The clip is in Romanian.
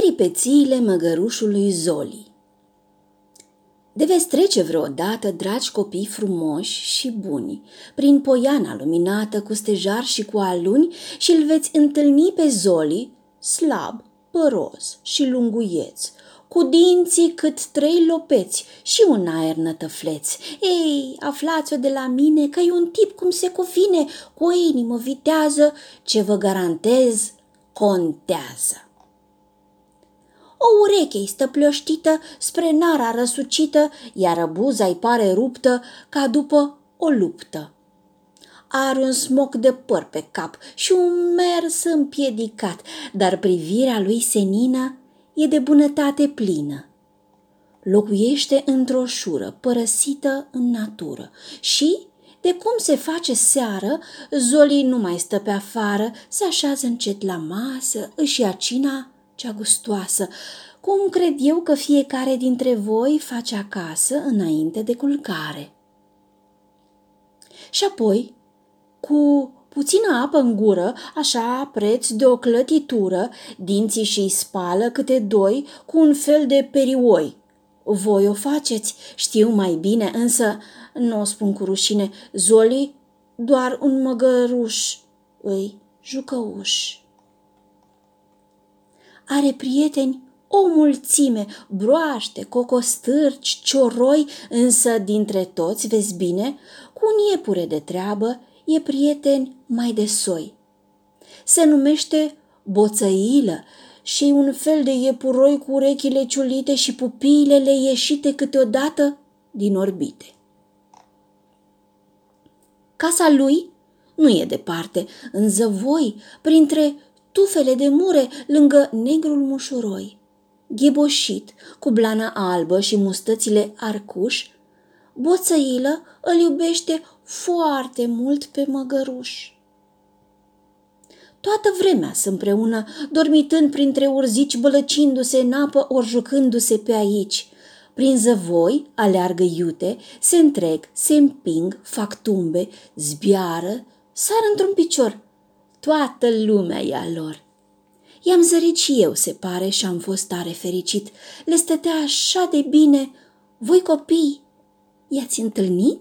Peripețiile măgărușului Zoli De veți trece vreodată, dragi copii frumoși și buni, prin poiana luminată cu stejar și cu aluni și îl veți întâlni pe Zoli, slab, păros și lunguieț, cu dinții cât trei lopeți și un aer nătăfleț. Ei, aflați-o de la mine că e un tip cum se cuvine, cu o inimă vitează, ce vă garantez contează. O ureche i stă plăștită spre nara răsucită, iar buza îi pare ruptă ca după o luptă. Are un smoc de păr pe cap și un mers împiedicat, dar privirea lui senină e de bunătate plină. Locuiește într-o șură, părăsită în natură și, de cum se face seară, Zoli nu mai stă pe afară, se așează încet la masă, își ia cina cea gustoasă, cum cred eu că fiecare dintre voi face acasă înainte de culcare. Și apoi, cu puțină apă în gură, așa preț de o clătitură, dinții și spală câte doi cu un fel de perioi. Voi o faceți, știu mai bine, însă nu o spun cu rușine, Zoli doar un măgăruș îi jucăuș are prieteni o mulțime, broaște, cocostârci, cioroi, însă dintre toți, vezi bine, cu un iepure de treabă e prieten mai de soi. Se numește boțăilă și un fel de iepuroi cu urechile ciulite și pupiilele ieșite câteodată din orbite. Casa lui nu e departe, în zăvoi, printre tufele de mure lângă negrul mușuroi. Gheboșit, cu blana albă și mustățile arcuș, boțăilă îl iubește foarte mult pe măgăruș. Toată vremea sunt împreună, dormitând printre urzici, bălăcindu-se în apă ori jucându-se pe aici. Prin zăvoi aleargă iute, se întreg, se împing, fac tumbe, zbiară, sar într-un picior – Toată lumea e a lor. I-am zărit și eu, se pare, și am fost tare fericit. Le stătea așa de bine. Voi copii, i-ați întâlnit?